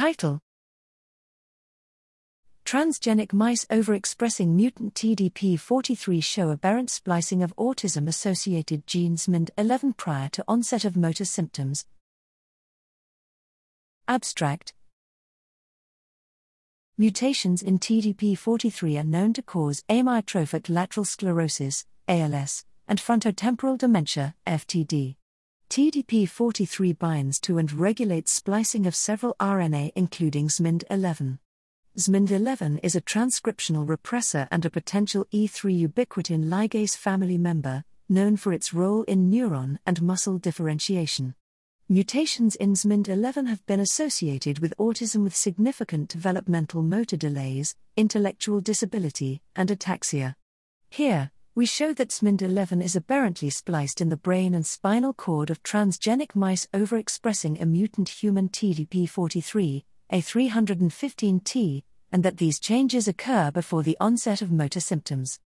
Title Transgenic mice overexpressing mutant TDP43 show aberrant splicing of autism associated genes Zmynd11 prior to onset of motor symptoms. Abstract Mutations in TDP43 are known to cause amyotrophic lateral sclerosis, ALS, and frontotemporal dementia, FTD. TDP43 binds to and regulates splicing of several RNA, including Zmynd11. Zmynd11 is a transcriptional repressor and a potential E3 ubiquitin ligase family member, known for its role in neuron and muscle differentiation. Mutations in Zmynd11 have been associated with autism with significant developmental motor delays, intellectual disability, and ataxia. Here, we show that Zmynd11 is aberrantly spliced in the brain and spinal cord of transgenic mice overexpressing a mutant human TDP43, A315T, and that these changes occur before the onset of motor symptoms.